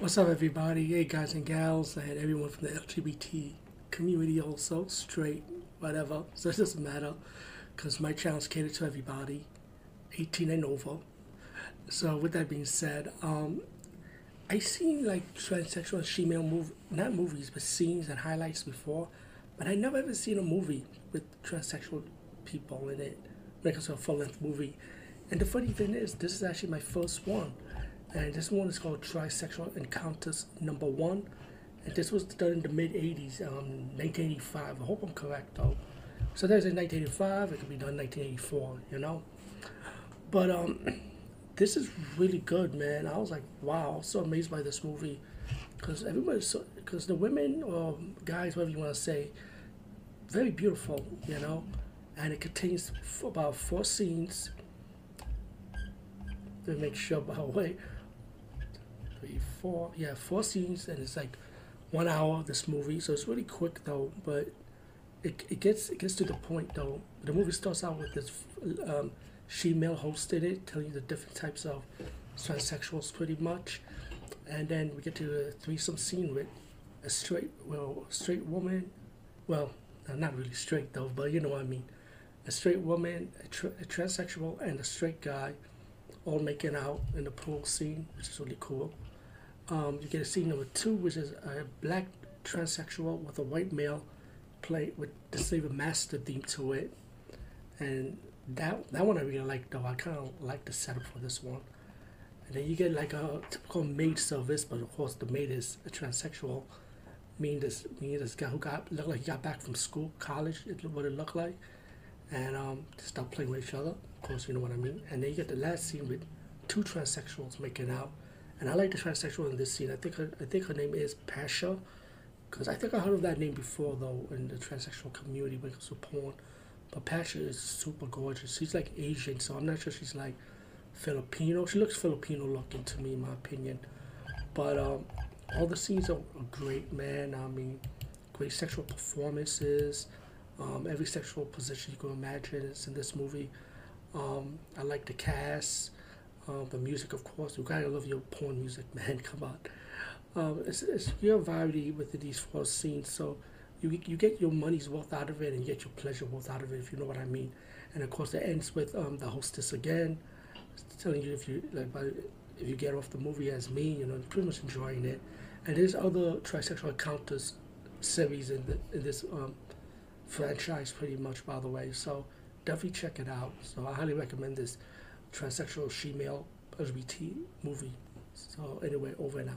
What's up, everybody? Hey, guys and gals, and everyone from the LGBT community, also straight, whatever. So it doesn't matter, because my channel is catered to everybody, 18 and over. So with that being said, um, I seen like transsexual and female move not movies, but scenes and highlights before, but I never ever seen a movie with transsexual people in it, like a full length movie. And the funny thing is, this is actually my first one. And this one is called Trisexual Encounters Number One. And this was done in the mid 80s, um, 1985. I hope I'm correct though. So there's in 1985, it could be done in 1984, you know? But um, this is really good, man. I was like, wow, I was so amazed by this movie. Because everybody's so, because the women or guys, whatever you want to say, very beautiful, you know? And it contains about four scenes to make sure, by the way, three, four, yeah, four scenes, and it's like one hour this movie, so it's really quick though. But it, it gets it gets to the point though. The movie starts out with this um, she-male hosted it, telling you the different types of transsexuals, pretty much, and then we get to a threesome scene with a straight, well, straight woman, well, not really straight though, but you know what I mean. A straight woman, a, tra- a transsexual, and a straight guy all making out in the pool scene, which is really cool. Um, you get a scene number two, which is a black transsexual with a white male play with the Slave Master theme to it. And that that one I really like though. I kind of like the setup for this one. And then you get like a typical maid service, but of course the maid is a transsexual. Me and this me and this guy who got looked like he got back from school, college, it, what it looked like, and um, they start playing with each other. Of course, you know what I mean. And then you get the last scene with two transsexuals making out, and I like the transsexual in this scene. I think her, I think her name is Pasha, because I think I heard of that name before though in the transsexual community when it comes to porn. But Pasha is super gorgeous. She's like Asian, so I'm not sure she's like Filipino. She looks Filipino looking to me, in my opinion. But um, all the scenes are, are great, man. I mean, great sexual performances. Um, every sexual position you can imagine is in this movie. Um, I like the cast, uh, the music, of course. You gotta love your porn music, man. Come on. Um, it's, it's your variety with these four scenes, so you you get your money's worth out of it and get your pleasure worth out of it, if you know what I mean. And of course, it ends with um, the hostess again, telling you if you like, if you get off the movie as me, you know, pretty much enjoying it. And there's other trisexual encounters series in, the, in this um, franchise, pretty much, by the way. So definitely check it out. So I highly recommend this transsexual female LGBT movie. So anyway, over and out.